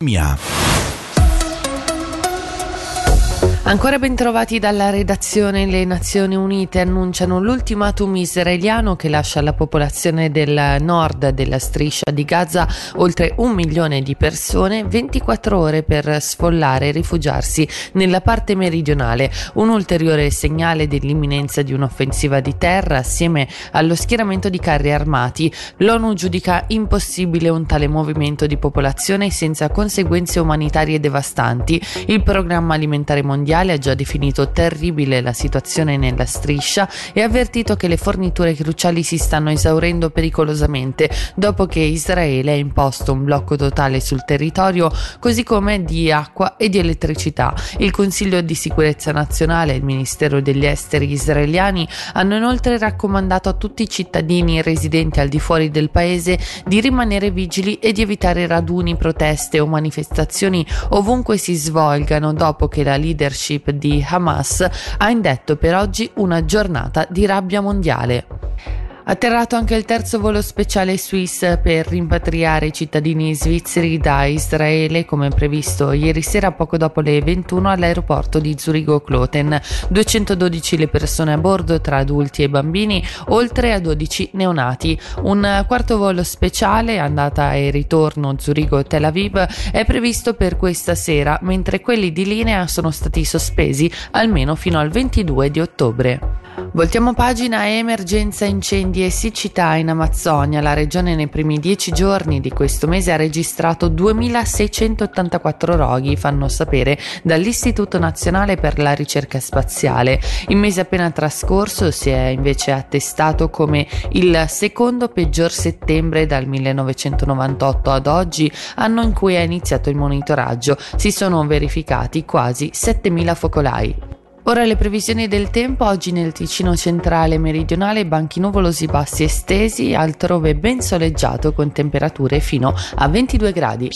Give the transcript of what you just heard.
minha Ancora ben trovati dalla redazione, le Nazioni Unite annunciano l'ultimatum israeliano che lascia alla popolazione del nord della striscia di Gaza oltre un milione di persone 24 ore per sfollare e rifugiarsi nella parte meridionale, un ulteriore segnale dell'imminenza di un'offensiva di terra assieme allo schieramento di carri armati. L'ONU giudica impossibile un tale movimento di popolazione senza conseguenze umanitarie devastanti. Il programma alimentare mondiale mondiale ha già definito terribile la situazione nella striscia e ha avvertito che le forniture cruciali si stanno esaurendo pericolosamente dopo che Israele ha imposto un blocco totale sul territorio così come di acqua e di elettricità. Il Consiglio di sicurezza nazionale e il Ministero degli esteri israeliani hanno inoltre raccomandato a tutti i cittadini residenti al di fuori del paese di rimanere vigili e di evitare raduni, proteste o manifestazioni ovunque si svolgano dopo che la leadership leadership di Hamas ha indetto per oggi una giornata di rabbia mondiale. Atterrato anche il terzo volo speciale Swiss per rimpatriare i cittadini svizzeri da Israele come previsto ieri sera poco dopo le 21 all'aeroporto di Zurigo-Kloten. 212 le persone a bordo tra adulti e bambini, oltre a 12 neonati. Un quarto volo speciale andata e ritorno Zurigo-Tel Aviv è previsto per questa sera, mentre quelli di linea sono stati sospesi almeno fino al 22 di ottobre. Voltiamo pagina emergenza incendi e siccità in Amazzonia. La regione nei primi dieci giorni di questo mese ha registrato 2684 roghi, fanno sapere dall'Istituto Nazionale per la Ricerca Spaziale. Il mese appena trascorso si è invece attestato come il secondo peggior settembre dal 1998 ad oggi, anno in cui è iniziato il monitoraggio. Si sono verificati quasi 7000 focolai. Ora le previsioni del tempo, oggi nel Ticino centrale e meridionale banchi nuvolosi bassi estesi, altrove ben soleggiato con temperature fino a 22 gradi.